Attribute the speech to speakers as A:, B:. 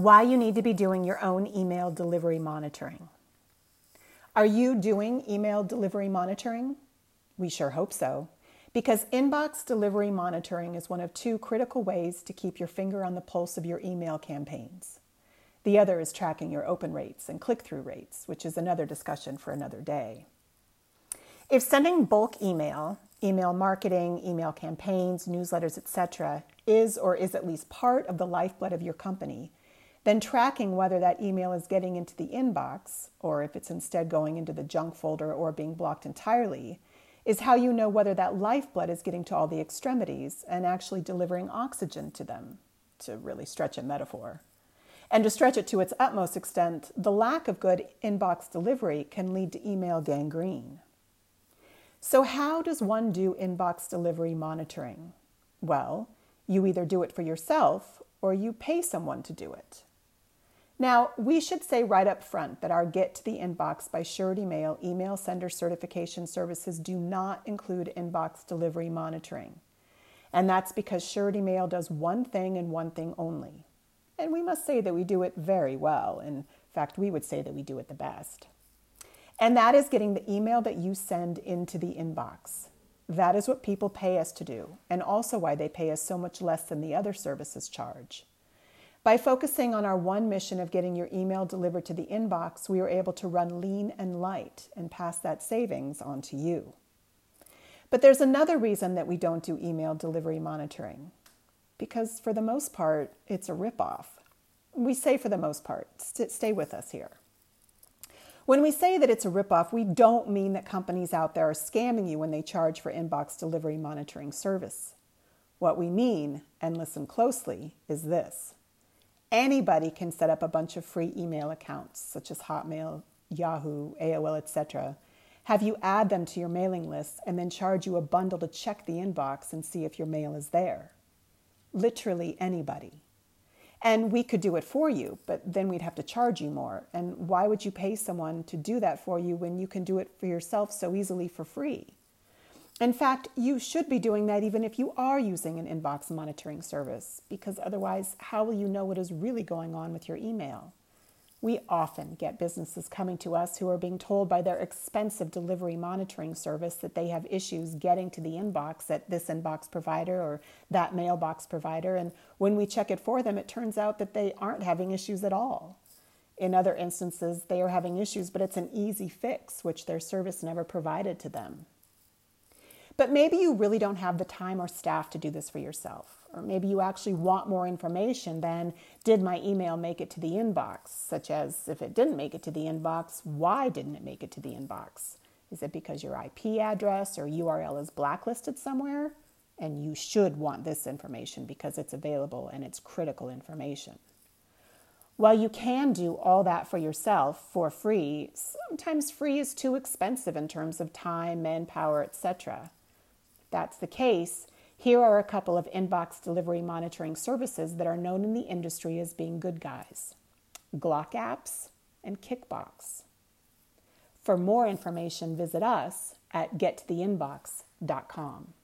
A: Why you need to be doing your own email delivery monitoring. Are you doing email delivery monitoring? We sure hope so, because inbox delivery monitoring is one of two critical ways to keep your finger on the pulse of your email campaigns. The other is tracking your open rates and click through rates, which is another discussion for another day. If sending bulk email, email marketing, email campaigns, newsletters, etc., is or is at least part of the lifeblood of your company, then tracking whether that email is getting into the inbox or if it's instead going into the junk folder or being blocked entirely is how you know whether that lifeblood is getting to all the extremities and actually delivering oxygen to them, to really stretch a metaphor. And to stretch it to its utmost extent, the lack of good inbox delivery can lead to email gangrene. So, how does one do inbox delivery monitoring? Well, you either do it for yourself or you pay someone to do it. Now, we should say right up front that our Get to the Inbox by Surety Mail email sender certification services do not include inbox delivery monitoring. And that's because Surety Mail does one thing and one thing only. And we must say that we do it very well. In fact, we would say that we do it the best. And that is getting the email that you send into the inbox. That is what people pay us to do, and also why they pay us so much less than the other services charge. By focusing on our one mission of getting your email delivered to the inbox, we are able to run lean and light and pass that savings on to you. But there's another reason that we don't do email delivery monitoring. Because for the most part, it's a ripoff. We say for the most part, st- stay with us here. When we say that it's a ripoff, we don't mean that companies out there are scamming you when they charge for inbox delivery monitoring service. What we mean, and listen closely, is this Anybody can set up a bunch of free email accounts, such as Hotmail, Yahoo, AOL, etc. Have you add them to your mailing list and then charge you a bundle to check the inbox and see if your mail is there. Literally anybody. And we could do it for you, but then we'd have to charge you more. And why would you pay someone to do that for you when you can do it for yourself so easily for free? In fact, you should be doing that even if you are using an inbox monitoring service, because otherwise, how will you know what is really going on with your email? We often get businesses coming to us who are being told by their expensive delivery monitoring service that they have issues getting to the inbox at this inbox provider or that mailbox provider. And when we check it for them, it turns out that they aren't having issues at all. In other instances, they are having issues, but it's an easy fix, which their service never provided to them. But maybe you really don't have the time or staff to do this for yourself. Or maybe you actually want more information than did my email make it to the inbox, such as if it didn't make it to the inbox, why didn't it make it to the inbox? Is it because your IP address or URL is blacklisted somewhere? And you should want this information because it's available and it's critical information. While you can do all that for yourself for free, sometimes free is too expensive in terms of time, manpower, etc that's the case, here are a couple of inbox delivery monitoring services that are known in the industry as being good guys Glock Apps and Kickbox. For more information, visit us at gettotheinbox.com.